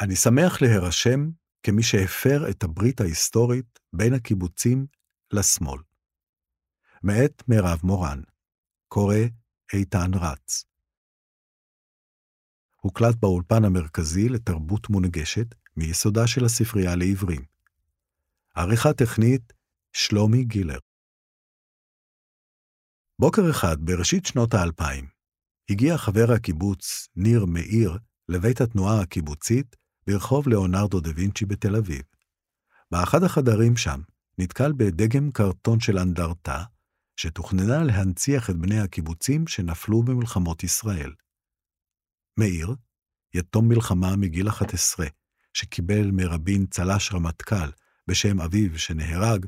אני שמח להירשם כמי שהפר את הברית ההיסטורית בין הקיבוצים לשמאל. מאת מירב מורן, קורא איתן רץ. הוקלט באולפן המרכזי לתרבות מונגשת מיסודה של הספרייה לעברים. עריכה טכנית שלומי גילר. בוקר אחד, בראשית שנות האלפיים, הגיע חבר הקיבוץ, ניר מאיר, לבית התנועה הקיבוצית ברחוב ליאונרדו דה וינצ'י בתל אביב. באחד החדרים שם נתקל בדגם קרטון של אנדרטה, שתוכננה להנציח את בני הקיבוצים שנפלו במלחמות ישראל. מאיר, יתום מלחמה מגיל 11, שקיבל מרבין צל"ש רמטכ"ל בשם אביו שנהרג,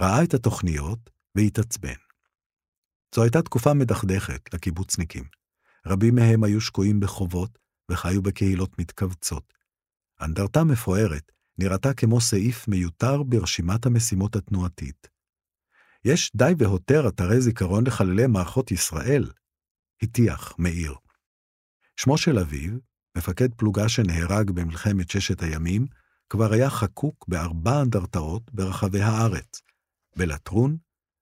ראה את התוכניות והתעצבן. זו הייתה תקופה מדכדכת לקיבוצניקים. רבים מהם היו שקועים בחובות וחיו בקהילות מתכווצות. אנדרטה מפוארת נראתה כמו סעיף מיותר ברשימת המשימות התנועתית. יש די והותר אתרי זיכרון לחללי מערכות ישראל, הטיח מאיר. שמו של אביו, מפקד פלוגה שנהרג במלחמת ששת הימים, כבר היה חקוק בארבע אנדרטאות ברחבי הארץ, בלטרון,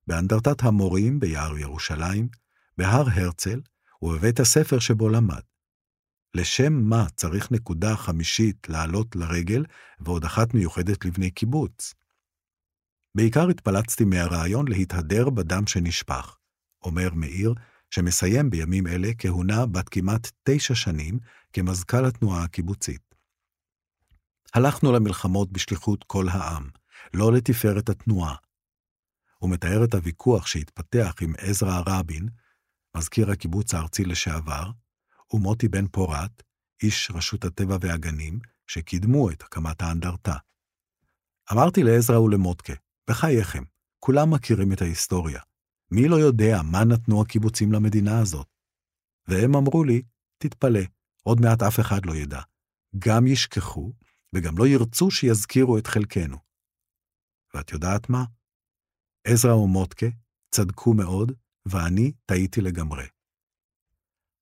באנדרטת המורים ביער ירושלים, בהר הרצל ובבית הספר שבו למד. לשם מה צריך נקודה חמישית לעלות לרגל ועוד אחת מיוחדת לבני קיבוץ? בעיקר התפלצתי מהרעיון להתהדר בדם שנשפך, אומר מאיר, שמסיים בימים אלה כהונה בת כמעט תשע שנים כמזכ"ל התנועה הקיבוצית. הלכנו למלחמות בשליחות כל העם, לא לתפארת התנועה. הוא מתאר את הוויכוח שהתפתח עם עזרא רבין, מזכיר הקיבוץ הארצי לשעבר, ומוטי בן פורת, איש רשות הטבע והגנים, שקידמו את הקמת האנדרטה. אמרתי לעזרא ולמוטקה, בחייכם, כולם מכירים את ההיסטוריה. מי לא יודע מה נתנו הקיבוצים למדינה הזאת? והם אמרו לי, תתפלא, עוד מעט אף אחד לא ידע. גם ישכחו, וגם לא ירצו שיזכירו את חלקנו. ואת יודעת מה? עזרא ומוטקה צדקו מאוד, ואני טעיתי לגמרי.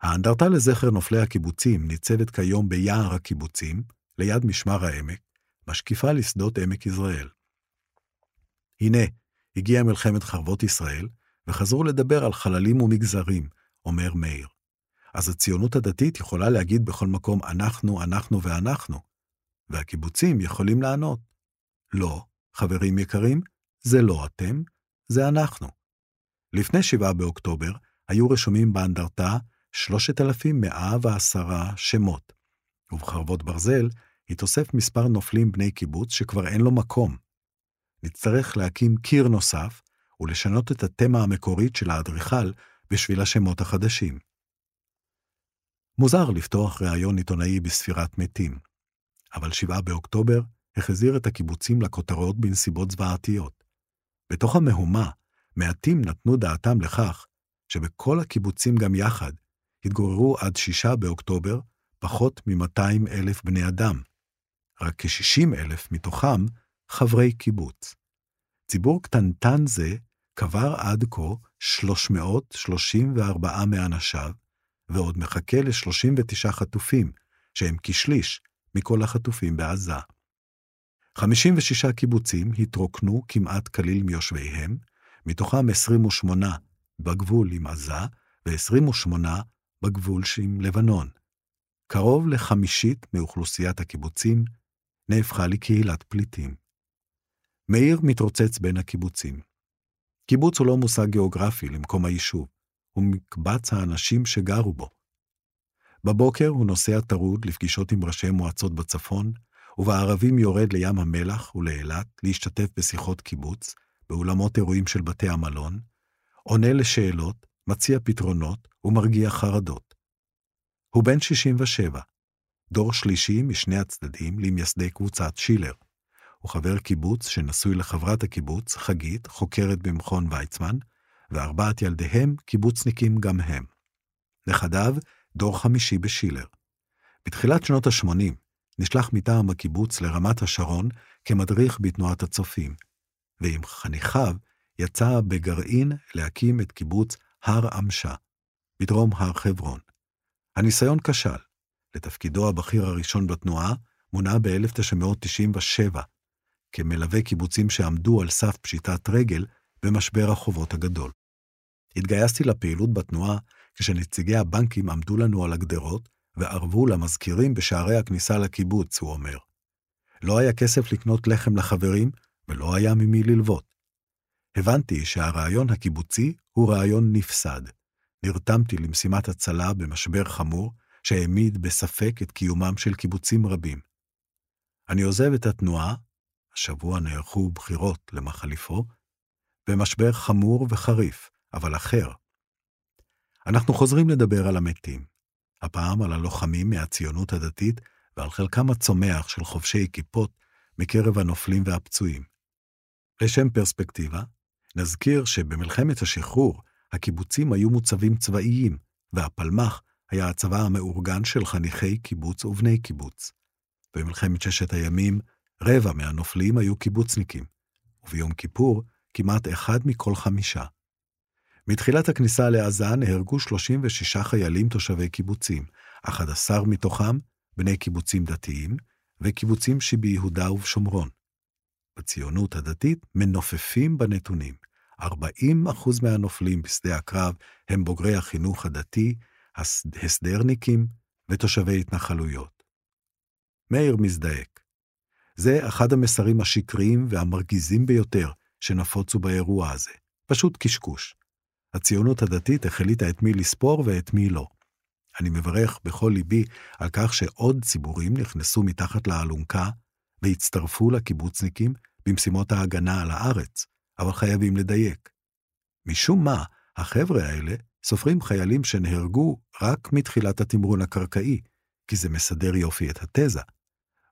האנדרטה לזכר נופלי הקיבוצים ניצבת כיום ביער הקיבוצים, ליד משמר העמק, משקיפה לשדות עמק יזרעאל. הנה, הגיעה מלחמת חרבות ישראל, וחזרו לדבר על חללים ומגזרים, אומר מאיר. אז הציונות הדתית יכולה להגיד בכל מקום אנחנו, אנחנו ואנחנו, והקיבוצים יכולים לענות. לא, חברים יקרים, זה לא אתם, זה אנחנו. לפני 7 באוקטובר היו רשומים באנדרטה 3,110 שמות, ובחרבות ברזל התאוסף מספר נופלים בני קיבוץ שכבר אין לו מקום. נצטרך להקים קיר נוסף ולשנות את התמה המקורית של האדריכל בשביל השמות החדשים. מוזר לפתוח ראיון עיתונאי בספירת מתים, אבל 7 באוקטובר החזיר את הקיבוצים לכותרות בנסיבות זוועתיות. בתוך המהומה, מעטים נתנו דעתם לכך שבכל הקיבוצים גם יחד התגוררו עד 6 באוקטובר פחות מ-200 אלף בני אדם. רק כ-60 אלף מתוכם חברי קיבוץ. ציבור קטנטן זה קבר עד כה 334 מאנשיו, ועוד מחכה ל-39 חטופים, שהם כשליש מכל החטופים בעזה. 56 קיבוצים התרוקנו כמעט כליל מיושביהם, מתוכם 28 בגבול עם עזה ו-28 בגבול שעם לבנון. קרוב לחמישית מאוכלוסיית הקיבוצים נהפכה לקהילת פליטים. מאיר מתרוצץ בין הקיבוצים. קיבוץ הוא לא מושג גיאוגרפי למקום היישוב, הוא מקבץ האנשים שגרו בו. בבוקר הוא נוסע טרוד לפגישות עם ראשי מועצות בצפון, ובערבים יורד לים המלח ולאילת להשתתף בשיחות קיבוץ, באולמות אירועים של בתי המלון, עונה לשאלות, מציע פתרונות ומרגיע חרדות. הוא בן 67, דור שלישי משני הצדדים למייסדי קבוצת שילר. הוא חבר קיבוץ שנשוי לחברת הקיבוץ, חגית, חוקרת במכון ויצמן, וארבעת ילדיהם קיבוצניקים גם הם. נכדיו, דור חמישי בשילר. בתחילת שנות ה-80 נשלח מטעם הקיבוץ לרמת השרון כמדריך בתנועת הצופים, ועם חניכיו יצא בגרעין להקים את קיבוץ הר עמשה, בדרום הר חברון. הניסיון כשל. לתפקידו הבכיר הראשון בתנועה, מונה ב-1997 כמלווה קיבוצים שעמדו על סף פשיטת רגל במשבר החובות הגדול. התגייסתי לפעילות בתנועה כשנציגי הבנקים עמדו לנו על הגדרות וערבו למזכירים בשערי הכניסה לקיבוץ, הוא אומר. לא היה כסף לקנות לחם לחברים, ולא היה ממי ללוות. הבנתי שהרעיון הקיבוצי הוא רעיון נפסד. נרתמתי למשימת הצלה במשבר חמור, שהעמיד בספק את קיומם של קיבוצים רבים. אני עוזב את התנועה, השבוע נערכו בחירות למחליפו, במשבר חמור וחריף, אבל אחר. אנחנו חוזרים לדבר על המתים, הפעם על הלוחמים מהציונות הדתית ועל חלקם הצומח של חובשי כיפות מקרב הנופלים והפצועים. לשם פרספקטיבה, נזכיר שבמלחמת השחרור הקיבוצים היו מוצבים צבאיים, והפלמ"ח היה הצבא המאורגן של חניכי קיבוץ ובני קיבוץ. במלחמת ששת הימים, רבע מהנופלים היו קיבוצניקים, וביום כיפור, כמעט אחד מכל חמישה. מתחילת הכניסה לעזה נהרגו 36 חיילים תושבי קיבוצים, 11 מתוכם בני קיבוצים דתיים, וקיבוצים שביהודה ובשומרון. בציונות הדתית מנופפים בנתונים. 40% מהנופלים בשדה הקרב הם בוגרי החינוך הדתי, הסדרניקים ותושבי התנחלויות. מאיר מזדעק. זה אחד המסרים השקריים והמרגיזים ביותר שנפוצו באירוע הזה. פשוט קשקוש. הציונות הדתית החליטה את מי לספור ואת מי לא. אני מברך בכל ליבי על כך שעוד ציבורים נכנסו מתחת לאלונקה והצטרפו לקיבוצניקים במשימות ההגנה על הארץ, אבל חייבים לדייק. משום מה, החבר'ה האלה סופרים חיילים שנהרגו רק מתחילת התמרון הקרקעי, כי זה מסדר יופי את התזה.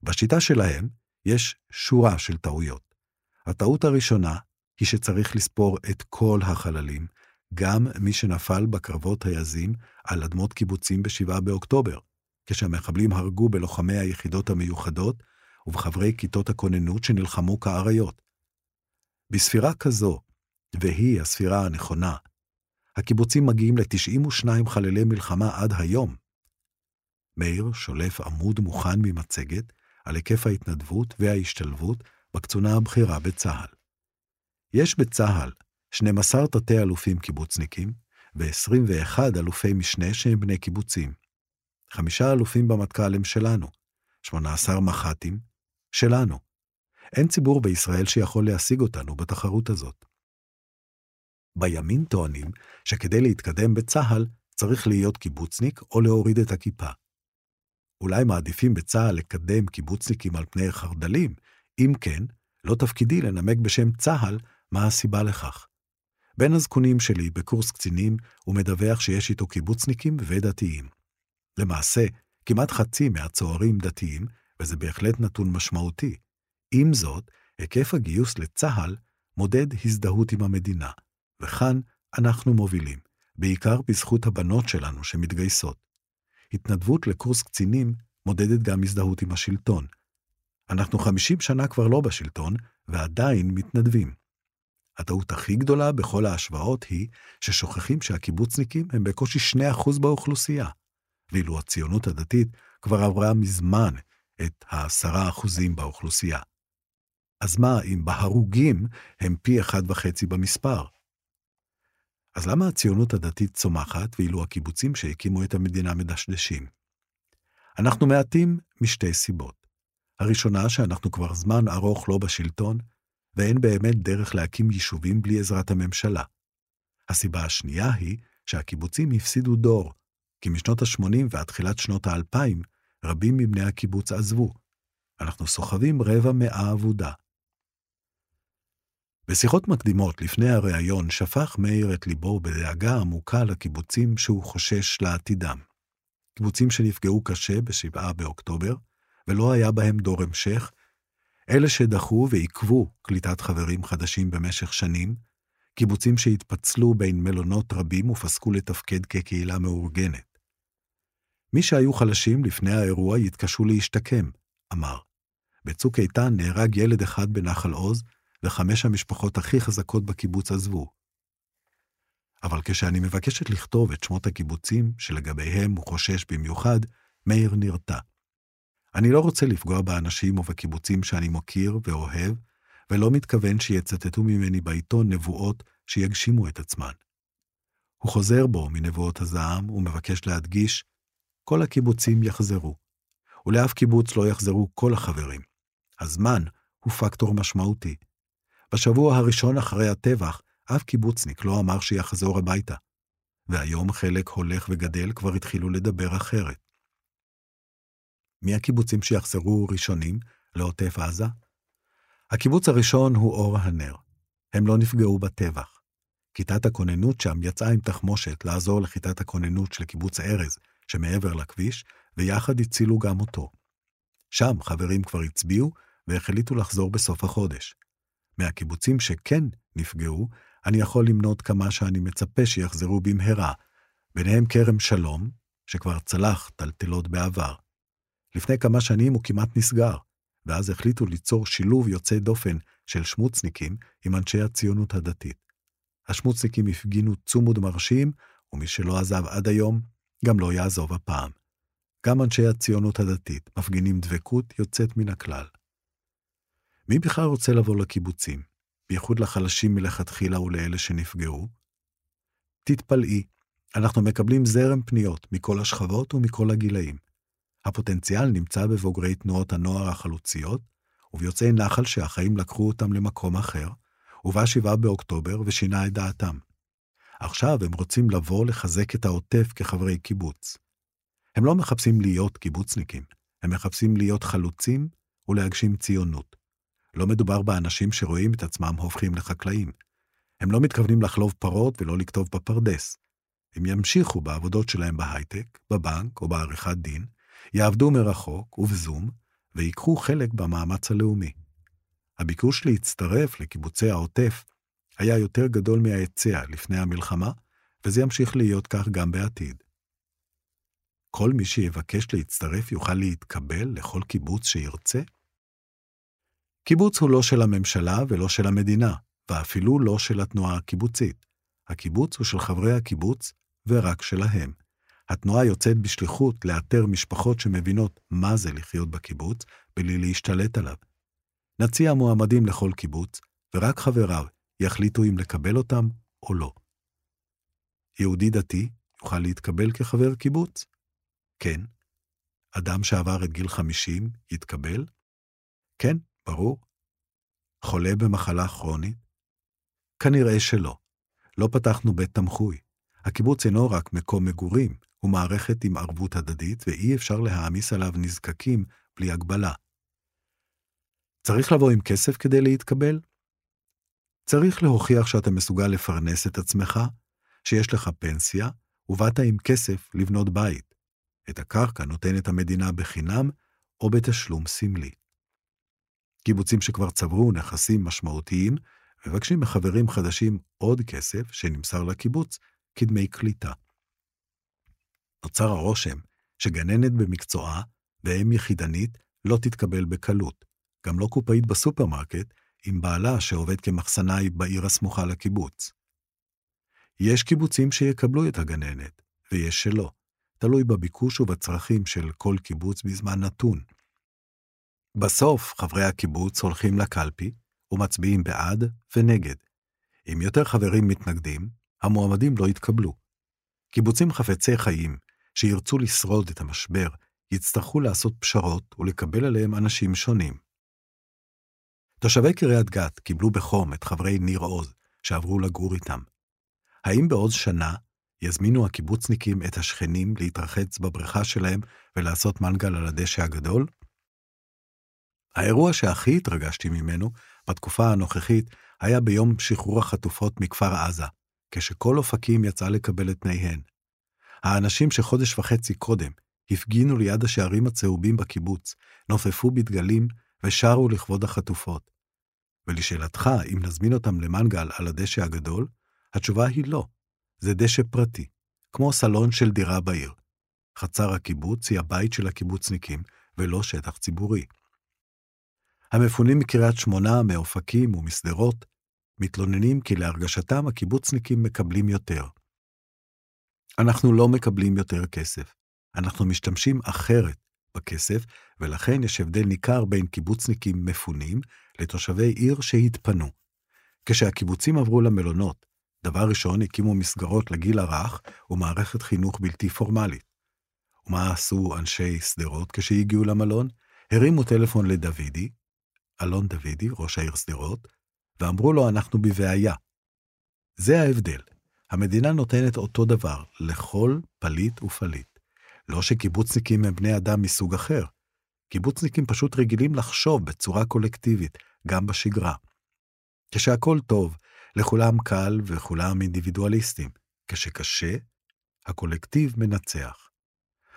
בשיטה שלהם יש שורה של טעויות. הטעות הראשונה היא שצריך לספור את כל החללים, גם מי שנפל בקרבות היזים על אדמות קיבוצים ב-7 באוקטובר, כשהמחבלים הרגו בלוחמי היחידות המיוחדות ובחברי כיתות הכוננות שנלחמו כאריות. בספירה כזו, והיא הספירה הנכונה, הקיבוצים מגיעים ל-92 חללי מלחמה עד היום. מאיר שולף עמוד מוכן ממצגת על היקף ההתנדבות וההשתלבות בקצונה הבכירה בצה"ל. יש בצה"ל 12 תתי-אלופים קיבוצניקים ו-21 אלופי משנה שהם בני קיבוצים. חמישה אלופים במטכ"ל הם שלנו, 18 מח"טים, שלנו. אין ציבור בישראל שיכול להשיג אותנו בתחרות הזאת. בימין טוענים שכדי להתקדם בצה"ל צריך להיות קיבוצניק או להוריד את הכיפה. אולי מעדיפים בצה"ל לקדם קיבוצניקים על פני חרדלים, אם כן, לא תפקידי לנמק בשם צה"ל מה הסיבה לכך. בין הזקונים שלי בקורס קצינים הוא מדווח שיש איתו קיבוצניקים ודתיים. למעשה, כמעט חצי מהצוערים דתיים, וזה בהחלט נתון משמעותי. עם זאת, היקף הגיוס לצה"ל מודד הזדהות עם המדינה, וכאן אנחנו מובילים, בעיקר בזכות הבנות שלנו שמתגייסות. התנדבות לקורס קצינים מודדת גם הזדהות עם השלטון. אנחנו 50 שנה כבר לא בשלטון, ועדיין מתנדבים. הטעות הכי גדולה בכל ההשוואות היא ששוכחים שהקיבוצניקים הם בקושי 2% באוכלוסייה, ואילו הציונות הדתית כבר עברה מזמן את ה-10% באוכלוסייה. אז מה אם בהרוגים הם פי אחד וחצי במספר? אז למה הציונות הדתית צומחת ואילו הקיבוצים שהקימו את המדינה מדשדשים? אנחנו מעטים משתי סיבות. הראשונה, שאנחנו כבר זמן ארוך לא בשלטון, ואין באמת דרך להקים יישובים בלי עזרת הממשלה. הסיבה השנייה היא שהקיבוצים הפסידו דור, כי משנות ה-80 ועד תחילת שנות ה-2000, רבים מבני הקיבוץ עזבו. אנחנו סוחבים רבע מאה אבודה. בשיחות מקדימות לפני הריאיון שפך מאיר את ליבו בדאגה עמוקה לקיבוצים שהוא חושש לעתידם. קיבוצים שנפגעו קשה ב-7 באוקטובר, ולא היה בהם דור המשך, אלה שדחו ועיכבו קליטת חברים חדשים במשך שנים, קיבוצים שהתפצלו בין מלונות רבים ופסקו לתפקד כקהילה מאורגנת. מי שהיו חלשים לפני האירוע יתקשו להשתקם, אמר. בצוק איתן נהרג ילד אחד בנחל עוז, וחמש המשפחות הכי חזקות בקיבוץ עזבו. אבל כשאני מבקשת לכתוב את שמות הקיבוצים שלגביהם הוא חושש במיוחד, מאיר נרתע. אני לא רוצה לפגוע באנשים ובקיבוצים שאני מוקיר ואוהב, ולא מתכוון שיצטטו ממני בעיתון נבואות שיגשימו את עצמן. הוא חוזר בו מנבואות הזעם ומבקש להדגיש, כל הקיבוצים יחזרו, ולאף קיבוץ לא יחזרו כל החברים. הזמן הוא פקטור משמעותי. בשבוע הראשון אחרי הטבח, אף קיבוצניק לא אמר שיחזור הביתה, והיום חלק הולך וגדל כבר התחילו לדבר אחרת. מי הקיבוצים שיחזרו ראשונים לעוטף עזה? הקיבוץ הראשון הוא אור הנר. הם לא נפגעו בטבח. כיתת הכוננות שם יצאה עם תחמושת לעזור לכיתת הכוננות של קיבוץ ארז, שמעבר לכביש, ויחד הצילו גם אותו. שם חברים כבר הצביעו והחליטו לחזור בסוף החודש. מהקיבוצים שכן נפגעו, אני יכול למנות כמה שאני מצפה שיחזרו במהרה, ביניהם כרם שלום, שכבר צלח טלטלות בעבר. לפני כמה שנים הוא כמעט נסגר, ואז החליטו ליצור שילוב יוצא דופן של שמוצניקים עם אנשי הציונות הדתית. השמוצניקים הפגינו צומוד מרשים, ומי שלא עזב עד היום, גם לא יעזוב הפעם. גם אנשי הציונות הדתית מפגינים דבקות יוצאת מן הכלל. מי בכלל רוצה לבוא לקיבוצים, בייחוד לחלשים מלכתחילה ולאלה שנפגעו? תתפלאי, אנחנו מקבלים זרם פניות מכל השכבות ומכל הגילאים. הפוטנציאל נמצא בבוגרי תנועות הנוער החלוציות, וביוצאי נחל שהחיים לקחו אותם למקום אחר, ובא שבעה באוקטובר ושינה את דעתם. עכשיו הם רוצים לבוא לחזק את העוטף כחברי קיבוץ. הם לא מחפשים להיות קיבוצניקים, הם מחפשים להיות חלוצים ולהגשים ציונות. לא מדובר באנשים שרואים את עצמם הופכים לחקלאים. הם לא מתכוונים לחלוב פרות ולא לכתוב בפרדס. הם ימשיכו בעבודות שלהם בהייטק, בבנק או בעריכת דין, יעבדו מרחוק ובזום, ויקחו חלק במאמץ הלאומי. הביקוש להצטרף לקיבוצי העוטף היה יותר גדול מההיצע לפני המלחמה, וזה ימשיך להיות כך גם בעתיד. כל מי שיבקש להצטרף יוכל להתקבל לכל קיבוץ שירצה? קיבוץ הוא לא של הממשלה ולא של המדינה, ואפילו לא של התנועה הקיבוצית. הקיבוץ הוא של חברי הקיבוץ, ורק שלהם. התנועה יוצאת בשליחות לאתר משפחות שמבינות מה זה לחיות בקיבוץ, בלי להשתלט עליו. נציע מועמדים לכל קיבוץ, ורק חבריו יחליטו אם לקבל אותם או לא. יהודי דתי יוכל להתקבל כחבר קיבוץ? כן. אדם שעבר את גיל 50 יתקבל? כן, ברור. חולה במחלה כרונית? כנראה שלא. לא פתחנו בית תמחוי. הקיבוץ אינו רק מקום מגורים, הוא מערכת עם ערבות הדדית, ואי אפשר להעמיס עליו נזקקים בלי הגבלה. צריך לבוא עם כסף כדי להתקבל? צריך להוכיח שאתה מסוגל לפרנס את עצמך, שיש לך פנסיה, ובאת עם כסף לבנות בית. את הקרקע נותנת המדינה בחינם או בתשלום סמלי. קיבוצים שכבר צברו נכסים משמעותיים, מבקשים מחברים חדשים עוד כסף שנמסר לקיבוץ כדמי קליטה. נוצר הרושם שגננת במקצועה ואם יחידנית לא תתקבל בקלות, גם לא קופאית בסופרמרקט, עם בעלה שעובד כמחסנאי בעיר הסמוכה לקיבוץ. יש קיבוצים שיקבלו את הגננת, ויש שלא, תלוי בביקוש ובצרכים של כל קיבוץ בזמן נתון. בסוף, חברי הקיבוץ הולכים לקלפי ומצביעים בעד ונגד. אם יותר חברים מתנגדים, המועמדים לא יתקבלו. קיבוצים חפצי חיים, שירצו לשרוד את המשבר, יצטרכו לעשות פשרות ולקבל עליהם אנשים שונים. תושבי קריית גת קיבלו בחום את חברי ניר עוז, שעברו לגור איתם. האם בעוד שנה יזמינו הקיבוצניקים את השכנים להתרחץ בבריכה שלהם ולעשות מנגל על הדשא הגדול? האירוע שהכי התרגשתי ממנו בתקופה הנוכחית היה ביום שחרור החטופות מכפר עזה, כשכל אופקים יצא לקבל את פניהן. האנשים שחודש וחצי קודם הפגינו ליד השערים הצהובים בקיבוץ, נופפו בדגלים ושרו לכבוד החטופות. ולשאלתך, אם נזמין אותם למנגל על הדשא הגדול, התשובה היא לא. זה דשא פרטי, כמו סלון של דירה בעיר. חצר הקיבוץ היא הבית של הקיבוצניקים, ולא שטח ציבורי. המפונים מקריית שמונה, מאופקים ומשדרות, מתלוננים כי להרגשתם הקיבוצניקים מקבלים יותר. אנחנו לא מקבלים יותר כסף. אנחנו משתמשים אחרת בכסף, ולכן יש הבדל ניכר בין קיבוצניקים מפונים לתושבי עיר שהתפנו. כשהקיבוצים עברו למלונות, דבר ראשון הקימו מסגרות לגיל הרך ומערכת חינוך בלתי פורמלית. ומה עשו אנשי שדרות כשהגיעו למלון? הרימו טלפון לדוידי, אלון דוידי, ראש העיר שדרות, ואמרו לו, אנחנו בבעיה. זה ההבדל. המדינה נותנת אותו דבר לכל פליט ופליט. לא שקיבוצניקים הם בני אדם מסוג אחר. קיבוצניקים פשוט רגילים לחשוב בצורה קולקטיבית, גם בשגרה. כשהכול טוב, לכולם קל וכולם אינדיבידואליסטים. כשקשה, הקולקטיב מנצח.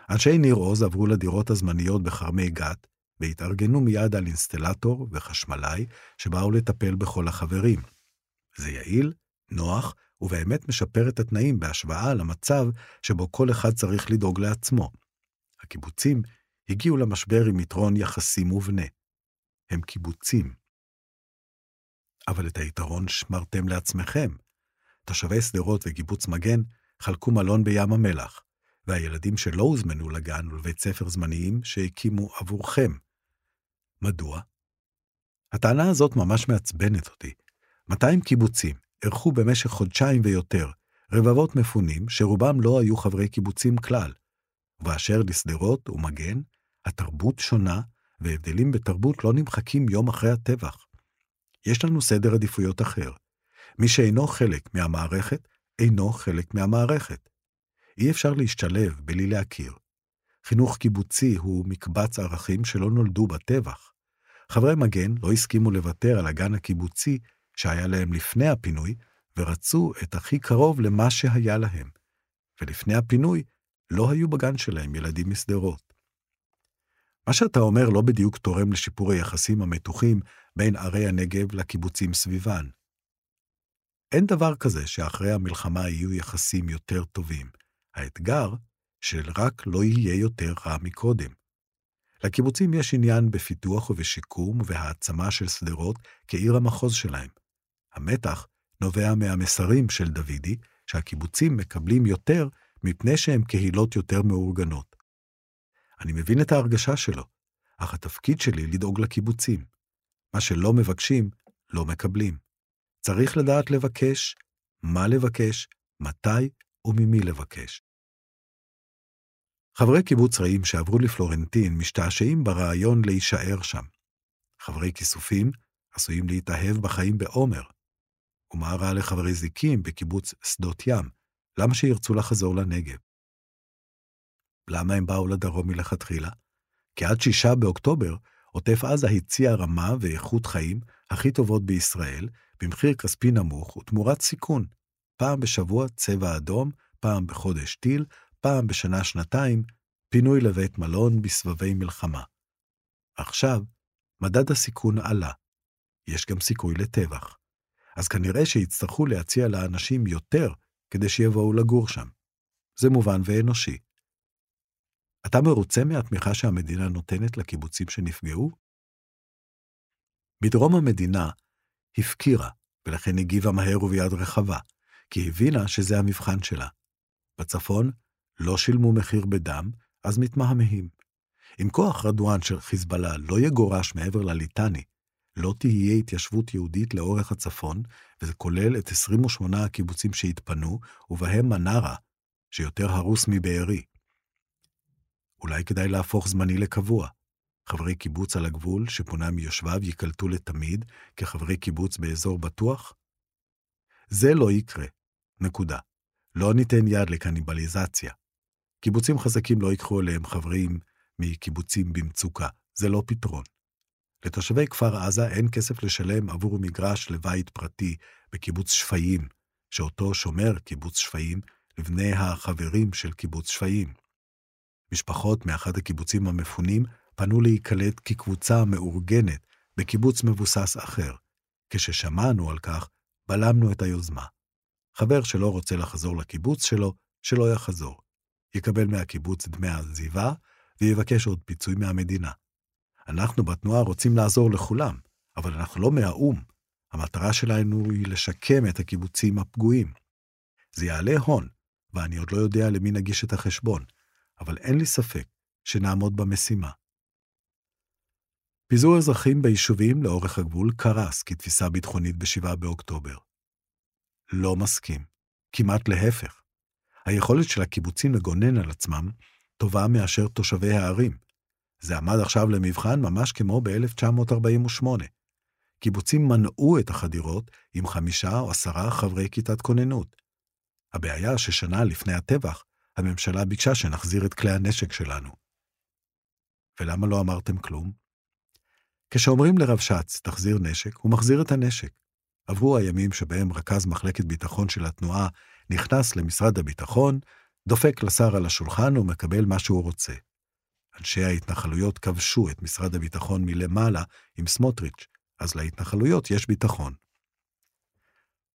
אנשי ניר עוז עברו לדירות הזמניות בכרמי גת, והתארגנו מיד על אינסטלטור וחשמלאי שבאו לטפל בכל החברים. זה יעיל, נוח, ובאמת משפר את התנאים בהשוואה למצב שבו כל אחד צריך לדאוג לעצמו. הקיבוצים הגיעו למשבר עם יתרון יחסי מובנה. הם קיבוצים. אבל את היתרון שמרתם לעצמכם. תושבי שדרות וקיבוץ מגן חלקו מלון בים המלח, והילדים שלא הוזמנו לגן ולבית ספר זמניים שהקימו עבורכם. מדוע? הטענה הזאת ממש מעצבנת אותי. 200 קיבוצים אירחו במשך חודשיים ויותר רבבות מפונים שרובם לא היו חברי קיבוצים כלל. ובאשר לשדרות ומגן, התרבות שונה, והבדלים בתרבות לא נמחקים יום אחרי הטבח. יש לנו סדר עדיפויות אחר. מי שאינו חלק מהמערכת, אינו חלק מהמערכת. אי אפשר להשתלב בלי להכיר. חינוך קיבוצי הוא מקבץ ערכים שלא נולדו בטבח. חברי מגן לא הסכימו לוותר על הגן הקיבוצי שהיה להם לפני הפינוי, ורצו את הכי קרוב למה שהיה להם. ולפני הפינוי, לא היו בגן שלהם ילדים משדרות. מה שאתה אומר לא בדיוק תורם לשיפור היחסים המתוחים בין ערי הנגב לקיבוצים סביבן. אין דבר כזה שאחרי המלחמה יהיו יחסים יותר טובים. האתגר של רק לא יהיה יותר רע מקודם. לקיבוצים יש עניין בפיתוח ובשיקום ובהעצמה של שדרות כעיר המחוז שלהם. המתח נובע מהמסרים של דוידי, שהקיבוצים מקבלים יותר מפני שהם קהילות יותר מאורגנות. אני מבין את ההרגשה שלו, אך התפקיד שלי לדאוג לקיבוצים. מה שלא מבקשים, לא מקבלים. צריך לדעת לבקש, מה לבקש, מתי וממי לבקש. חברי קיבוץ רעים שעברו לפלורנטין משתעשעים ברעיון להישאר שם. חברי כיסופים עשויים להתאהב בחיים בעומר. ומה רע לחברי זיקים בקיבוץ שדות ים? למה שירצו לחזור לנגב? למה הם באו לדרום מלכתחילה? כי עד שישה באוקטובר, עוטף עזה הציע רמה ואיכות חיים הכי טובות בישראל, במחיר כספי נמוך ותמורת סיכון. פעם בשבוע צבע אדום, פעם בחודש טיל, פעם בשנה-שנתיים, פינוי לבית מלון בסבבי מלחמה. עכשיו, מדד הסיכון עלה. יש גם סיכוי לטבח. אז כנראה שיצטרכו להציע לאנשים יותר כדי שיבואו לגור שם. זה מובן ואנושי. אתה מרוצה מהתמיכה שהמדינה נותנת לקיבוצים שנפגעו? בדרום המדינה הפקירה, ולכן הגיבה מהר וביד רחבה, כי הבינה שזה המבחן שלה. בצפון לא שילמו מחיר בדם, אז מתמהמהים. אם כוח רדואן של חיזבאללה לא יגורש מעבר לליטני, לא תהיה התיישבות יהודית לאורך הצפון, וזה כולל את 28 הקיבוצים שהתפנו, ובהם מנרה, שיותר הרוס מבארי. אולי כדאי להפוך זמני לקבוע. חברי קיבוץ על הגבול שפונה מיושביו ייקלטו לתמיד כחברי קיבוץ באזור בטוח? זה לא יקרה. נקודה. לא ניתן יד לקניבליזציה. קיבוצים חזקים לא ייקחו אליהם חברים מקיבוצים במצוקה. זה לא פתרון. לתושבי כפר עזה אין כסף לשלם עבור מגרש לבית פרטי בקיבוץ שפיים, שאותו שומר קיבוץ שפיים לבני החברים של קיבוץ שפיים. משפחות מאחד הקיבוצים המפונים פנו להיקלט כקבוצה מאורגנת בקיבוץ מבוסס אחר. כששמענו על כך, בלמנו את היוזמה. חבר שלא רוצה לחזור לקיבוץ שלו, שלא יחזור. יקבל מהקיבוץ דמי עזיבה, ויבקש עוד פיצוי מהמדינה. אנחנו בתנועה רוצים לעזור לכולם, אבל אנחנו לא מהאו"ם. המטרה שלנו היא לשקם את הקיבוצים הפגועים. זה יעלה הון, ואני עוד לא יודע למי נגיש את החשבון, אבל אין לי ספק שנעמוד במשימה. פיזור אזרחים ביישובים לאורך הגבול קרס כתפיסה ביטחונית ב-7 באוקטובר. לא מסכים. כמעט להפך. היכולת של הקיבוצים לגונן על עצמם טובה מאשר תושבי הערים. זה עמד עכשיו למבחן ממש כמו ב-1948. קיבוצים מנעו את החדירות עם חמישה או עשרה חברי כיתת כוננות. הבעיה ששנה לפני הטבח, הממשלה ביקשה שנחזיר את כלי הנשק שלנו. ולמה לא אמרתם כלום? כשאומרים לרבש"ץ, תחזיר נשק, הוא מחזיר את הנשק. עברו הימים שבהם רכז מחלקת ביטחון של התנועה נכנס למשרד הביטחון, דופק לשר על השולחן ומקבל מה שהוא רוצה. אנשי ההתנחלויות כבשו את משרד הביטחון מלמעלה עם סמוטריץ', אז להתנחלויות יש ביטחון.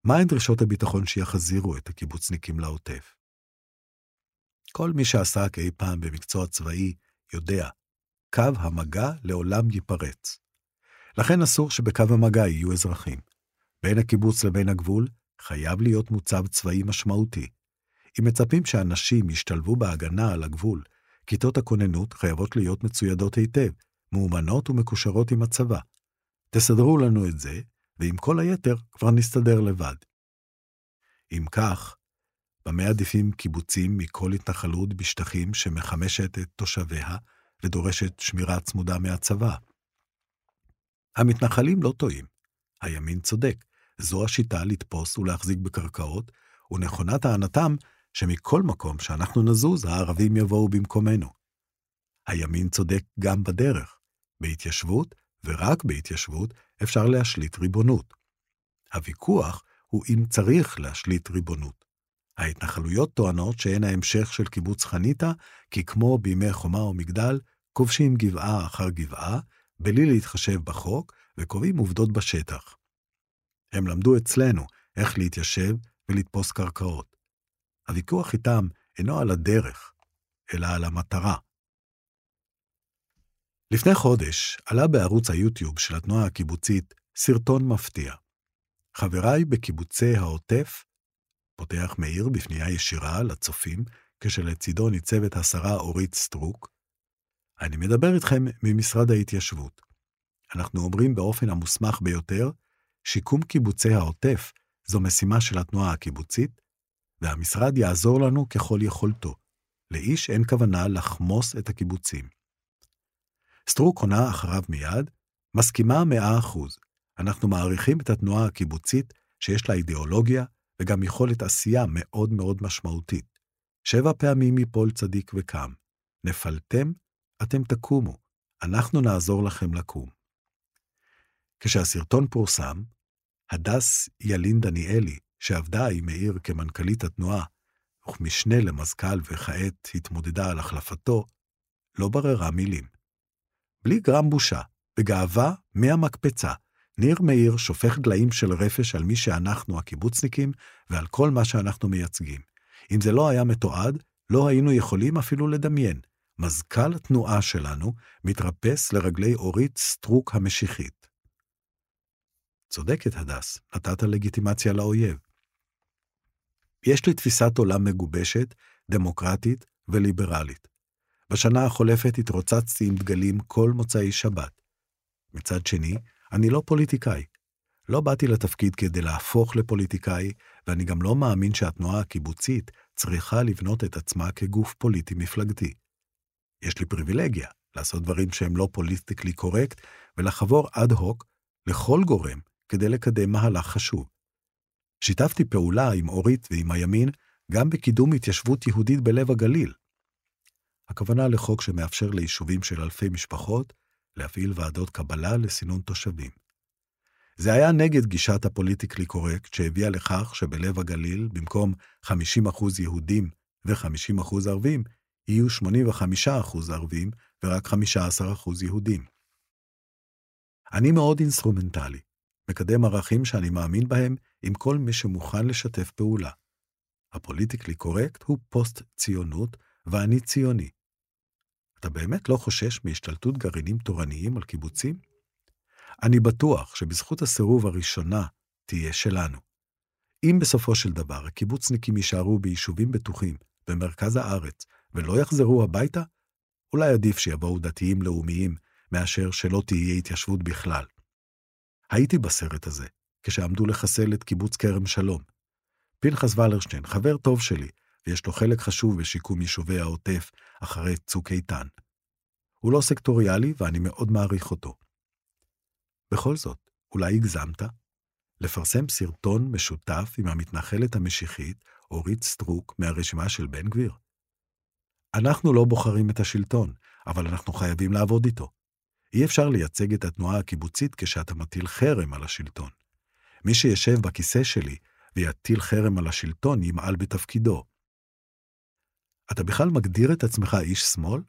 מהן דרישות הביטחון שיחזירו את הקיבוצניקים לעוטף? כל מי שעסק אי פעם במקצוע צבאי יודע, קו המגע לעולם ייפרץ. לכן אסור שבקו המגע יהיו אזרחים. בין הקיבוץ לבין הגבול חייב להיות מוצב צבאי משמעותי. אם מצפים שאנשים ישתלבו בהגנה על הגבול, כיתות הכוננות חייבות להיות מצוידות היטב, מאומנות ומקושרות עם הצבא. תסדרו לנו את זה, ועם כל היתר כבר נסתדר לבד. אם כך, במה עדיפים קיבוצים מכל התנחלות בשטחים שמחמשת את תושביה ודורשת שמירה צמודה מהצבא? המתנחלים לא טועים. הימין צודק. זו השיטה לתפוס ולהחזיק בקרקעות, ונכונה טענתם שמכל מקום שאנחנו נזוז, הערבים יבואו במקומנו. הימין צודק גם בדרך. בהתיישבות, ורק בהתיישבות, אפשר להשליט ריבונות. הוויכוח הוא אם צריך להשליט ריבונות. ההתנחלויות טוענות שהן ההמשך של קיבוץ חניתה, כי כמו בימי חומה ומגדל, כובשים גבעה אחר גבעה, בלי להתחשב בחוק, וקובעים עובדות בשטח. הם למדו אצלנו איך להתיישב ולתפוס קרקעות. הוויכוח איתם אינו על הדרך, אלא על המטרה. לפני חודש עלה בערוץ היוטיוב של התנועה הקיבוצית סרטון מפתיע. חבריי בקיבוצי העוטף, פותח מאיר בפנייה ישירה לצופים, כשלצידו ניצבת השרה אורית סטרוק, אני מדבר איתכם ממשרד ההתיישבות. אנחנו אומרים באופן המוסמך ביותר, שיקום קיבוצי העוטף זו משימה של התנועה הקיבוצית, והמשרד יעזור לנו ככל יכולתו. לאיש אין כוונה לחמוס את הקיבוצים. סטרוק עונה אחריו מיד, מסכימה מאה אחוז. אנחנו מעריכים את התנועה הקיבוצית, שיש לה אידיאולוגיה וגם יכולת עשייה מאוד מאוד משמעותית. שבע פעמים יפול צדיק וקם. נפלתם, אתם תקומו. אנחנו נעזור לכם לקום. כשהסרטון פורסם, הדס ילין דניאלי, שעבדה עם מאיר כמנכ"לית התנועה, וכמשנה למזכ"ל וכעת התמודדה על החלפתו, לא בררה מילים. בלי גרם בושה, בגאווה מהמקפצה, ניר מאיר שופך דליים של רפש על מי שאנחנו הקיבוצניקים ועל כל מה שאנחנו מייצגים. אם זה לא היה מתועד, לא היינו יכולים אפילו לדמיין. מזכ"ל התנועה שלנו מתרפס לרגלי אורית סטרוק המשיחית. צודקת, הדס, נתת לגיטימציה לאויב. יש לי תפיסת עולם מגובשת, דמוקרטית וליברלית. בשנה החולפת התרוצצתי עם דגלים כל מוצאי שבת. מצד שני, אני לא פוליטיקאי. לא באתי לתפקיד כדי להפוך לפוליטיקאי, ואני גם לא מאמין שהתנועה הקיבוצית צריכה לבנות את עצמה כגוף פוליטי מפלגתי. יש לי פריבילגיה לעשות דברים שהם לא פוליטיקלי קורקט, ולחבור אד הוק לכל גורם כדי לקדם מהלך חשוב. שיתפתי פעולה עם אורית ועם הימין גם בקידום התיישבות יהודית בלב הגליל. הכוונה לחוק שמאפשר ליישובים של אלפי משפחות להפעיל ועדות קבלה לסינון תושבים. זה היה נגד גישת ה politically correct שהביאה לכך שבלב הגליל, במקום 50% יהודים ו-50% ערבים, יהיו 85% ערבים ורק 15% יהודים. אני מאוד אינסטרומנטלי, מקדם ערכים שאני מאמין בהם עם כל מי שמוכן לשתף פעולה. הפוליטיקלי קורקט הוא פוסט-ציונות, ואני ציוני. אתה באמת לא חושש מהשתלטות גרעינים תורניים על קיבוצים? אני בטוח שבזכות הסירוב הראשונה תהיה שלנו. אם בסופו של דבר הקיבוצניקים יישארו ביישובים בטוחים במרכז הארץ ולא יחזרו הביתה? אולי עדיף שיבואו דתיים לאומיים, מאשר שלא תהיה התיישבות בכלל. הייתי בסרט הזה, כשעמדו לחסל את קיבוץ כרם שלום. פנחס ולרשטיין, חבר טוב שלי, ויש לו חלק חשוב בשיקום יישובי העוטף אחרי צוק איתן. הוא לא סקטוריאלי ואני מאוד מעריך אותו. בכל זאת, אולי הגזמת? לפרסם סרטון משותף עם המתנחלת המשיחית אורית סטרוק מהרשימה של בן גביר? אנחנו לא בוחרים את השלטון, אבל אנחנו חייבים לעבוד איתו. אי אפשר לייצג את התנועה הקיבוצית כשאתה מטיל חרם על השלטון. מי שישב בכיסא שלי ויטיל חרם על השלטון ימעל בתפקידו. אתה בכלל מגדיר את עצמך איש שמאל?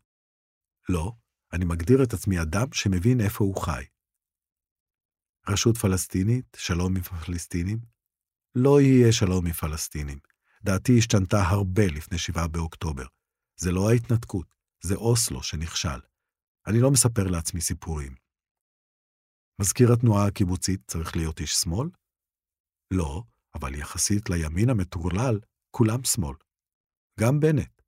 לא, אני מגדיר את עצמי אדם שמבין איפה הוא חי. רשות פלסטינית, שלום עם פלסטינים? לא יהיה שלום עם פלסטינים. דעתי השתנתה הרבה לפני 7 באוקטובר. זה לא ההתנתקות, זה אוסלו שנכשל. אני לא מספר לעצמי סיפורים. מזכיר התנועה הקיבוצית צריך להיות איש שמאל? לא, אבל יחסית לימין המטורלל, כולם שמאל. גם בנט.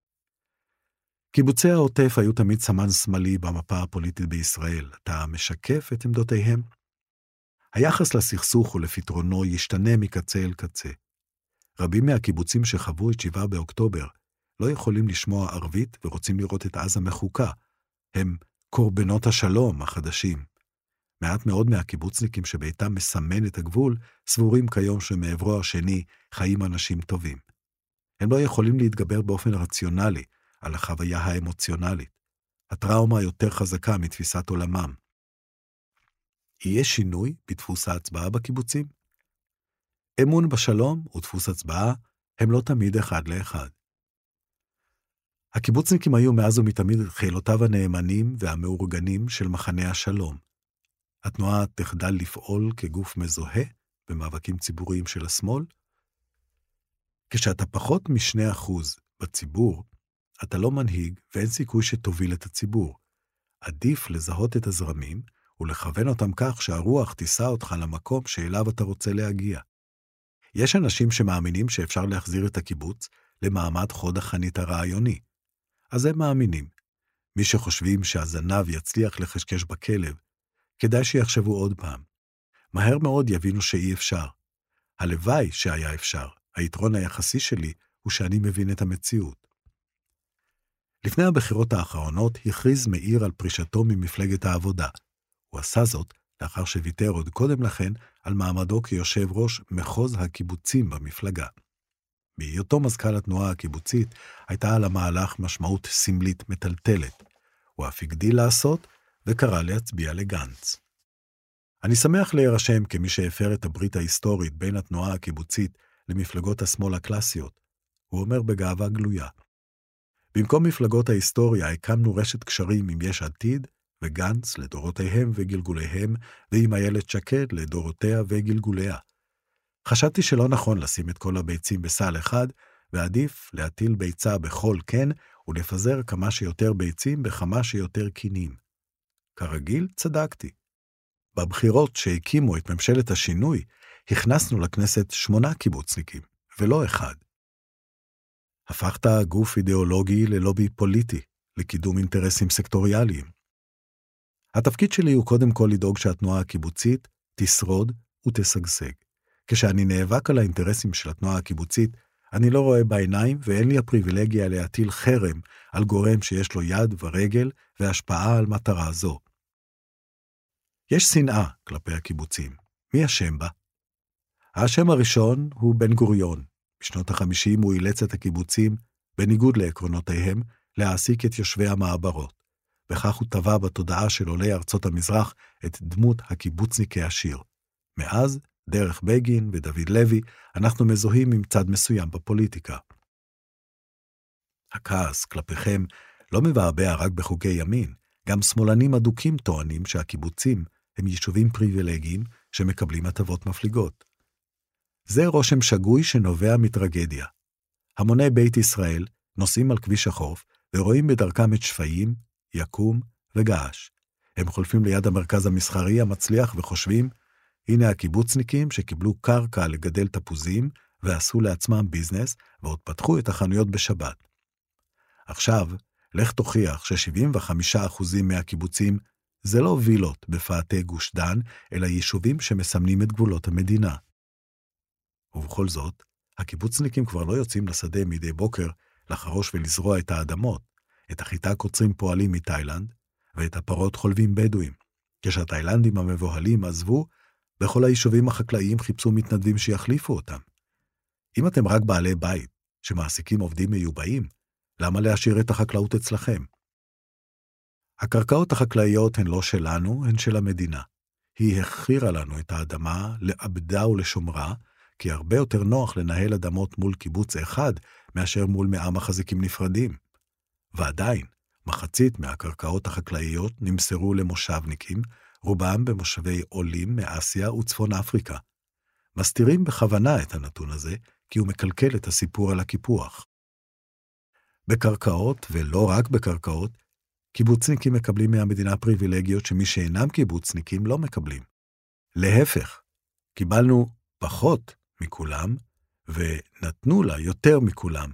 קיבוצי העוטף היו תמיד סמן שמאלי במפה הפוליטית בישראל. אתה משקף את עמדותיהם? היחס לסכסוך ולפתרונו ישתנה מקצה אל קצה. רבים מהקיבוצים שחוו את 7 באוקטובר לא יכולים לשמוע ערבית ורוצים לראות את עזה מחוקה. הם קורבנות השלום החדשים. מעט מאוד מהקיבוצניקים שביתם מסמן את הגבול, סבורים כיום שמעברו השני חיים אנשים טובים. הם לא יכולים להתגבר באופן רציונלי על החוויה האמוציונלית. הטראומה יותר חזקה מתפיסת עולמם. יהיה שינוי בדפוס ההצבעה בקיבוצים? אמון בשלום ודפוס הצבעה הם לא תמיד אחד לאחד. הקיבוצניקים היו מאז ומתמיד חילותיו הנאמנים והמאורגנים של מחנה השלום. התנועה תחדל לפעול כגוף מזוהה במאבקים ציבוריים של השמאל? כשאתה פחות מ-2% בציבור, אתה לא מנהיג ואין סיכוי שתוביל את הציבור. עדיף לזהות את הזרמים ולכוון אותם כך שהרוח תישא אותך למקום שאליו אתה רוצה להגיע. יש אנשים שמאמינים שאפשר להחזיר את הקיבוץ למעמד חוד החנית הרעיוני. אז הם מאמינים. מי שחושבים שהזנב יצליח לחשקש בכלב, כדאי שיחשבו עוד פעם. מהר מאוד יבינו שאי אפשר. הלוואי שהיה אפשר. היתרון היחסי שלי הוא שאני מבין את המציאות. לפני הבחירות האחרונות הכריז מאיר על פרישתו ממפלגת העבודה. הוא עשה זאת לאחר שוויתר עוד קודם לכן על מעמדו כיושב ראש מחוז הקיבוצים במפלגה. בהיותו מזכ"ל התנועה הקיבוצית, הייתה על המהלך משמעות סמלית מטלטלת. הוא אף הגדיל לעשות, וקרא להצביע לגנץ. אני שמח להירשם כמי שהפר את הברית ההיסטורית בין התנועה הקיבוצית למפלגות השמאל הקלאסיות, הוא אומר בגאווה גלויה. במקום מפלגות ההיסטוריה הקמנו רשת קשרים עם יש עתיד וגנץ לדורותיהם וגלגוליהם, ועם איילת שקד לדורותיה וגלגוליה. חשבתי שלא נכון לשים את כל הביצים בסל אחד, ועדיף להטיל ביצה בכל קן ולפזר כמה שיותר ביצים בכמה שיותר קינים. כרגיל, צדקתי. בבחירות שהקימו את ממשלת השינוי, הכנסנו לכנסת שמונה קיבוצניקים, ולא אחד. הפכת גוף אידיאולוגי ללובי פוליטי, לקידום אינטרסים סקטוריאליים. התפקיד שלי הוא קודם כל לדאוג שהתנועה הקיבוצית תשרוד ותשגשג. כשאני נאבק על האינטרסים של התנועה הקיבוצית, אני לא רואה בעיניים ואין לי הפריבילגיה להטיל חרם על גורם שיש לו יד ורגל והשפעה על מטרה זו. יש שנאה כלפי הקיבוצים. מי אשם בה? האשם הראשון הוא בן גוריון. בשנות ה-50 הוא אילץ את הקיבוצים, בניגוד לעקרונותיהם, להעסיק את יושבי המעברות. וכך הוא טבע בתודעה של עולי ארצות המזרח את דמות הקיבוצניק העשיר. מאז, דרך בגין ודוד לוי, אנחנו מזוהים עם צד מסוים בפוליטיקה. הכעס כלפיכם לא מבעבע רק בחוקי ימין, גם שמאלנים אדוקים טוענים שהקיבוצים הם יישובים פריבילגיים שמקבלים הטבות מפליגות. זה רושם שגוי שנובע מטרגדיה. המוני בית ישראל נוסעים על כביש החוף ורואים בדרכם את שפיים, יקום וגעש. הם חולפים ליד המרכז המסחרי המצליח וחושבים, הנה הקיבוצניקים שקיבלו קרקע לגדל תפוזים ועשו לעצמם ביזנס, ועוד פתחו את החנויות בשבת. עכשיו, לך תוכיח ש-75% מהקיבוצים זה לא וילות בפאתי גוש דן, אלא יישובים שמסמנים את גבולות המדינה. ובכל זאת, הקיבוצניקים כבר לא יוצאים לשדה מדי בוקר לחרוש ולזרוע את האדמות. את החיטה קוצרים פועלים מתאילנד, ואת הפרות חולבים בדואים. כשהתאילנדים המבוהלים עזבו, בכל היישובים החקלאיים חיפשו מתנדבים שיחליפו אותם. אם אתם רק בעלי בית שמעסיקים עובדים מיובאים, למה להשאיר את החקלאות אצלכם? הקרקעות החקלאיות הן לא שלנו, הן של המדינה. היא החכירה לנו את האדמה, לעבדה ולשומרה, כי הרבה יותר נוח לנהל אדמות מול קיבוץ אחד, מאשר מול מאה מחזיקים נפרדים. ועדיין, מחצית מהקרקעות החקלאיות נמסרו למושבניקים, רובם במושבי עולים מאסיה וצפון אפריקה. מסתירים בכוונה את הנתון הזה, כי הוא מקלקל את הסיפור על הקיפוח. בקרקעות, ולא רק בקרקעות, קיבוצניקים מקבלים מהמדינה פריבילגיות שמי שאינם קיבוצניקים לא מקבלים. להפך, קיבלנו פחות מכולם, ונתנו לה יותר מכולם.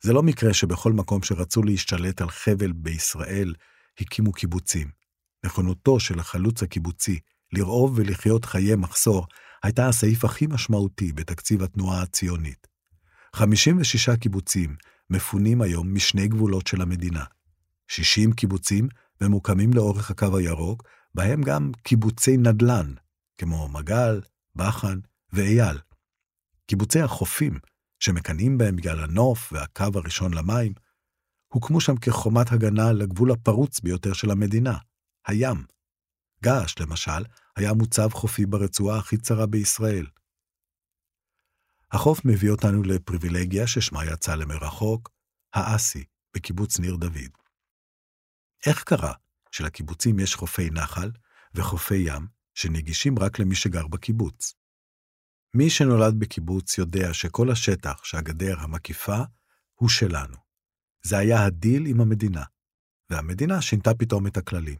זה לא מקרה שבכל מקום שרצו להשתלט על חבל בישראל, הקימו קיבוצים. נכונותו של החלוץ הקיבוצי לרעוב ולחיות חיי מחסור הייתה הסעיף הכי משמעותי בתקציב התנועה הציונית. 56 קיבוצים מפונים היום משני גבולות של המדינה. 60 קיבוצים ממוקמים לאורך הקו הירוק, בהם גם קיבוצי נדל"ן, כמו מגל, בחן ואייל. קיבוצי החופים, שמקנאים בהם בגלל הנוף והקו הראשון למים, הוקמו שם כחומת הגנה לגבול הפרוץ ביותר של המדינה, הים. געש, למשל, היה מוצב חופי ברצועה הכי צרה בישראל. החוף מביא אותנו לפריבילגיה ששמה יצא למרחוק, האסי, בקיבוץ ניר דוד. איך קרה שלקיבוצים יש חופי נחל וחופי ים שנגישים רק למי שגר בקיבוץ? מי שנולד בקיבוץ יודע שכל השטח שהגדר המקיפה הוא שלנו. זה היה הדיל עם המדינה, והמדינה שינתה פתאום את הכללים.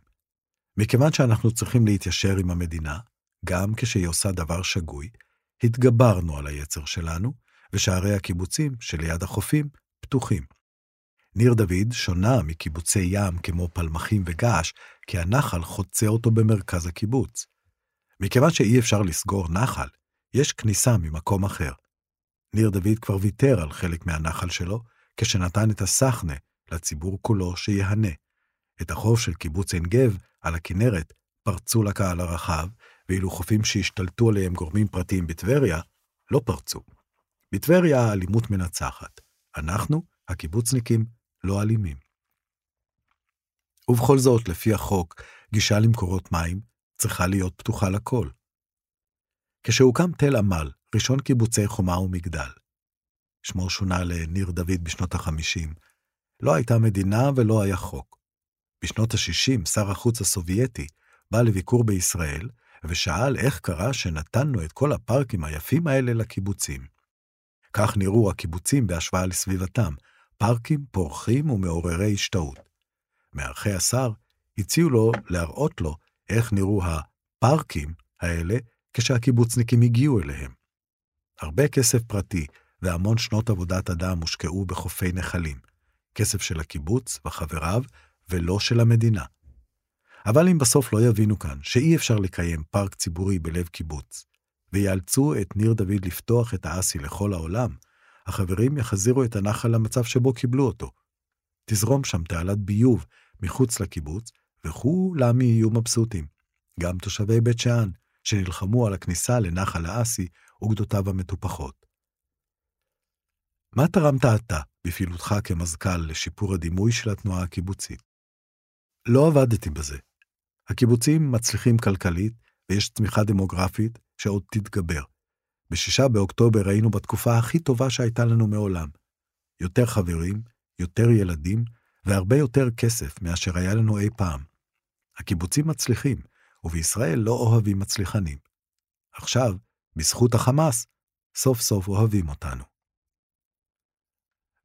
מכיוון שאנחנו צריכים להתיישר עם המדינה, גם כשהיא עושה דבר שגוי, התגברנו על היצר שלנו, ושערי הקיבוצים שליד החופים פתוחים. ניר דוד שונה מקיבוצי ים כמו פלמחים וגעש, כי הנחל חוצה אותו במרכז הקיבוץ. מכיוון שאי אפשר לסגור נחל, יש כניסה ממקום אחר. ניר דוד כבר ויתר על חלק מהנחל שלו, כשנתן את הסחנה לציבור כולו שיהנה. את החוף של קיבוץ עין גב, על הכנרת, פרצו לקהל הרחב, ואילו חופים שהשתלטו עליהם גורמים פרטיים בטבריה, לא פרצו. בטבריה האלימות מנצחת. אנחנו, הקיבוצניקים, לא אלימים. ובכל זאת, לפי החוק, גישה למקורות מים צריכה להיות פתוחה לכל. כשהוקם תל עמל, ראשון קיבוצי חומה ומגדל, שמו שונה לניר דוד בשנות ה-50, לא הייתה מדינה ולא היה חוק. בשנות ה-60, שר החוץ הסובייטי בא לביקור בישראל, ושאל איך קרה שנתנו את כל הפארקים היפים האלה לקיבוצים. כך נראו הקיבוצים בהשוואה לסביבתם, פארקים פורחים ומעוררי השתאות. מארחי השר הציעו לו להראות לו איך נראו הפארקים האלה כשהקיבוצניקים הגיעו אליהם. הרבה כסף פרטי והמון שנות עבודת אדם הושקעו בחופי נחלים, כסף של הקיבוץ וחבריו ולא של המדינה. אבל אם בסוף לא יבינו כאן שאי אפשר לקיים פארק ציבורי בלב קיבוץ, ויאלצו את ניר דוד לפתוח את האסי לכל העולם, החברים יחזירו את הנחל למצב שבו קיבלו אותו. תזרום שם תעלת ביוב מחוץ לקיבוץ, וכולם יהיו מבסוטים. גם תושבי בית שאן, שנלחמו על הכניסה לנחל האסי וגדותיו המטופחות. מה תרמת אתה בפעילותך כמזכ"ל לשיפור הדימוי של התנועה הקיבוצית? לא עבדתי בזה. הקיבוצים מצליחים כלכלית ויש צמיחה דמוגרפית שעוד תתגבר. בשישה באוקטובר היינו בתקופה הכי טובה שהייתה לנו מעולם. יותר חברים, יותר ילדים, והרבה יותר כסף מאשר היה לנו אי פעם. הקיבוצים מצליחים, ובישראל לא אוהבים מצליחנים. עכשיו, בזכות החמאס, סוף סוף אוהבים אותנו.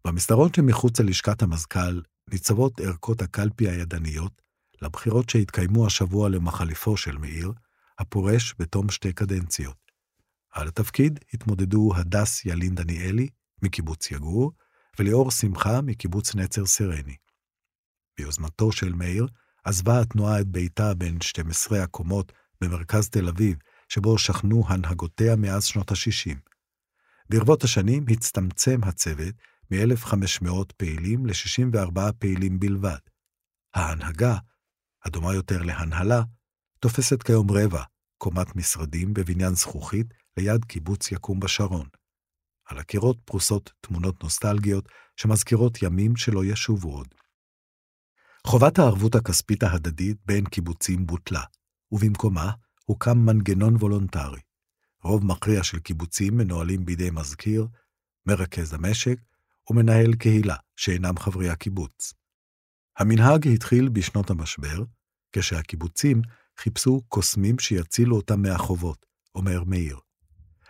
במסדרון שמחוץ ללשכת המזכ"ל ניצבות ערכות הקלפי הידניות לבחירות שהתקיימו השבוע למחליפו של מאיר, הפורש בתום שתי קדנציות. על התפקיד התמודדו הדס ילין דניאלי, מקיבוץ יגור, וליאור שמחה מקיבוץ נצר סרני. ביוזמתו של מאיר, עזבה התנועה את ביתה בין 12 הקומות במרכז תל אביב, שבו שכנו הנהגותיה מאז שנות ה-60. ברבות השנים הצטמצם הצוות מ-1,500 פעילים ל-64 פעילים בלבד. ההנהגה, הדומה יותר להנהלה, תופסת כיום רבע, קומת משרדים בבניין זכוכית ליד קיבוץ יקום בשרון. על הקירות פרוסות תמונות נוסטלגיות שמזכירות ימים שלא ישובו עוד. חובת הערבות הכספית ההדדית בין קיבוצים בוטלה, ובמקומה הוקם מנגנון וולונטרי. רוב מכריע של קיבוצים מנוהלים בידי מזכיר, מרכז המשק ומנהל קהילה שאינם חברי הקיבוץ. המנהג התחיל בשנות המשבר, כשהקיבוצים חיפשו קוסמים שיצילו אותם מהחובות, אומר מאיר.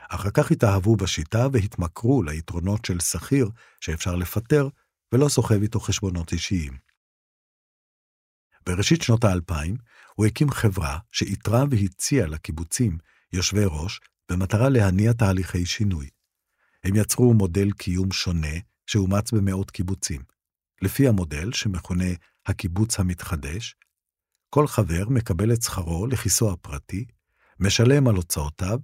אחר כך התאהבו בשיטה והתמכרו ליתרונות של שכיר שאפשר לפטר ולא סוחב איתו חשבונות אישיים. בראשית שנות האלפיים הוא הקים חברה שאיתרה והציעה לקיבוצים יושבי ראש במטרה להניע תהליכי שינוי. הם יצרו מודל קיום שונה שאומץ במאות קיבוצים. לפי המודל, שמכונה הקיבוץ המתחדש, כל חבר מקבל את שכרו לכיסו הפרטי, משלם על הוצאותיו,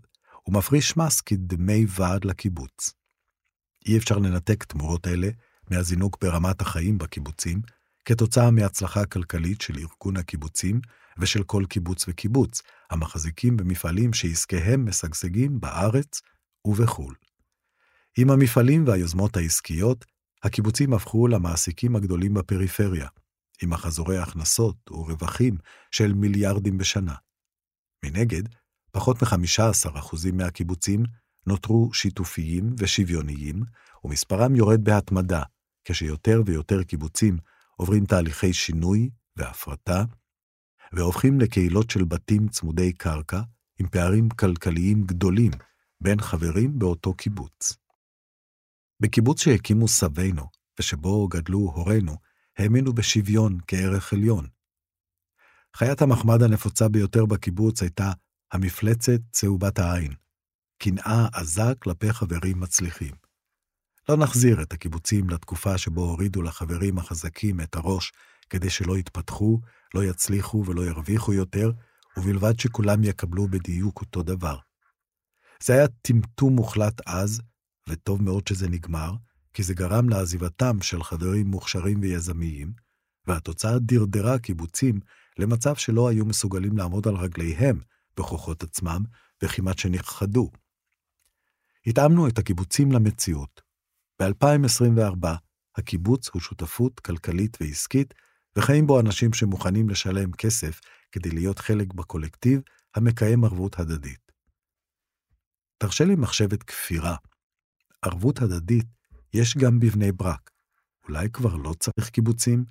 ומפריש מס כדמי ועד לקיבוץ. אי אפשר לנתק תמורות אלה מהזינוק ברמת החיים בקיבוצים, כתוצאה מהצלחה כלכלית של ארגון הקיבוצים ושל כל קיבוץ וקיבוץ, המחזיקים במפעלים שעסקיהם משגשגים בארץ ובחו"ל. עם המפעלים והיוזמות העסקיות, הקיבוצים הפכו למעסיקים הגדולים בפריפריה, עם מחזורי הכנסות ורווחים של מיליארדים בשנה. מנגד, פחות מ-15% מהקיבוצים נותרו שיתופיים ושוויוניים, ומספרם יורד בהתמדה, כשיותר ויותר קיבוצים עוברים תהליכי שינוי והפרטה, והופכים לקהילות של בתים צמודי קרקע, עם פערים כלכליים גדולים בין חברים באותו קיבוץ. בקיבוץ שהקימו סבינו, ושבו גדלו הורינו, האמינו בשוויון כערך עליון. חיית המחמד הנפוצה ביותר בקיבוץ הייתה המפלצת צהובת העין, קנאה עזה כלפי חברים מצליחים. לא נחזיר את הקיבוצים לתקופה שבו הורידו לחברים החזקים את הראש כדי שלא יתפתחו, לא יצליחו ולא ירוויחו יותר, ובלבד שכולם יקבלו בדיוק אותו דבר. זה היה טמטום מוחלט אז, וטוב מאוד שזה נגמר, כי זה גרם לעזיבתם של חברים מוכשרים ויזמיים, והתוצאה דרדרה קיבוצים למצב שלא היו מסוגלים לעמוד על רגליהם בכוחות עצמם, וכמעט שנכחדו. התאמנו את הקיבוצים למציאות. ב-2024 הקיבוץ הוא שותפות כלכלית ועסקית, וחיים בו אנשים שמוכנים לשלם כסף כדי להיות חלק בקולקטיב המקיים ערבות הדדית. תרשה לי מחשבת כפירה. ערבות הדדית יש גם בבני ברק. אולי כבר לא צריך קיבוצים?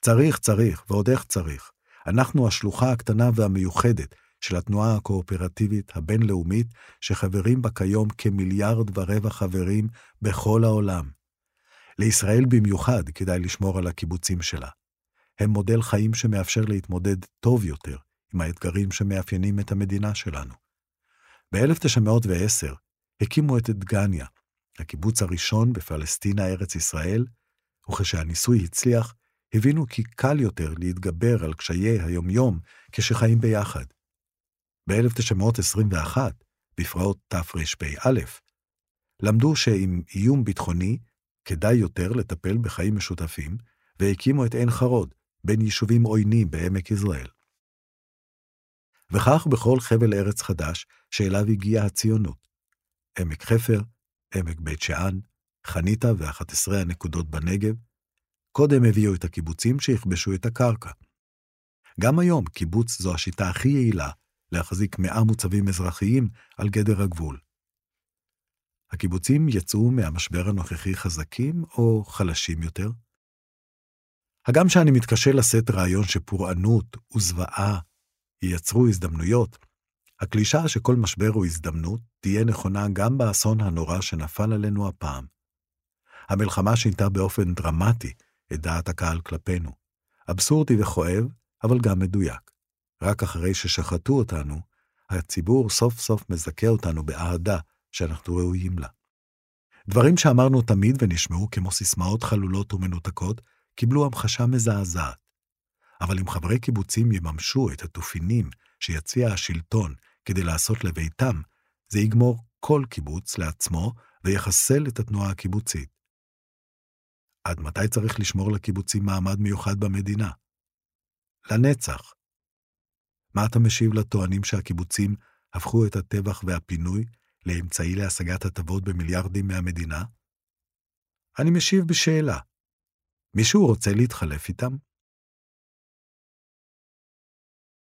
צריך, צריך, ועוד איך צריך. אנחנו השלוחה הקטנה והמיוחדת של התנועה הקואופרטיבית הבינלאומית, שחברים בה כיום כמיליארד ורבע חברים בכל העולם. לישראל במיוחד כדאי לשמור על הקיבוצים שלה. הם מודל חיים שמאפשר להתמודד טוב יותר עם האתגרים שמאפיינים את המדינה שלנו. ב-1910 הקימו את דגניה, הקיבוץ הראשון בפלסטינה, ארץ ישראל, וכשהניסוי הצליח, הבינו כי קל יותר להתגבר על קשיי היומיום כשחיים ביחד. ב-1921, בפרעות תרפ"א, למדו שעם איום ביטחוני כדאי יותר לטפל בחיים משותפים, והקימו את עין חרוד, בין יישובים עוינים בעמק יזרעאל. וכך בכל חבל ארץ חדש שאליו הגיעה הציונות. עמק חפר, עמק בית שאן, חניתה ו-11 הנקודות בנגב, קודם הביאו את הקיבוצים שיכבשו את הקרקע. גם היום קיבוץ זו השיטה הכי יעילה להחזיק מאה מוצבים אזרחיים על גדר הגבול. הקיבוצים יצאו מהמשבר הנוכחי חזקים או חלשים יותר? הגם שאני מתקשה לשאת רעיון שפורענות וזוועה ייצרו הזדמנויות, הקלישה שכל משבר הוא הזדמנות תהיה נכונה גם באסון הנורא שנפל עלינו הפעם. המלחמה שינתה באופן דרמטי את דעת הקהל כלפינו. אבסורדי וכואב, אבל גם מדויק. רק אחרי ששחטו אותנו, הציבור סוף סוף מזכה אותנו באהדה שאנחנו ראויים לה. דברים שאמרנו תמיד ונשמעו כמו סיסמאות חלולות ומנותקות, קיבלו המחשה מזעזעת. אבל אם חברי קיבוצים יממשו את התופינים שיציע השלטון כדי לעשות לביתם, זה יגמור כל קיבוץ לעצמו ויחסל את התנועה הקיבוצית. עד מתי צריך לשמור לקיבוצים מעמד מיוחד במדינה? לנצח. מה אתה משיב לטוענים שהקיבוצים הפכו את הטבח והפינוי לאמצעי להשגת הטבות במיליארדים מהמדינה? אני משיב בשאלה. מישהו רוצה להתחלף איתם?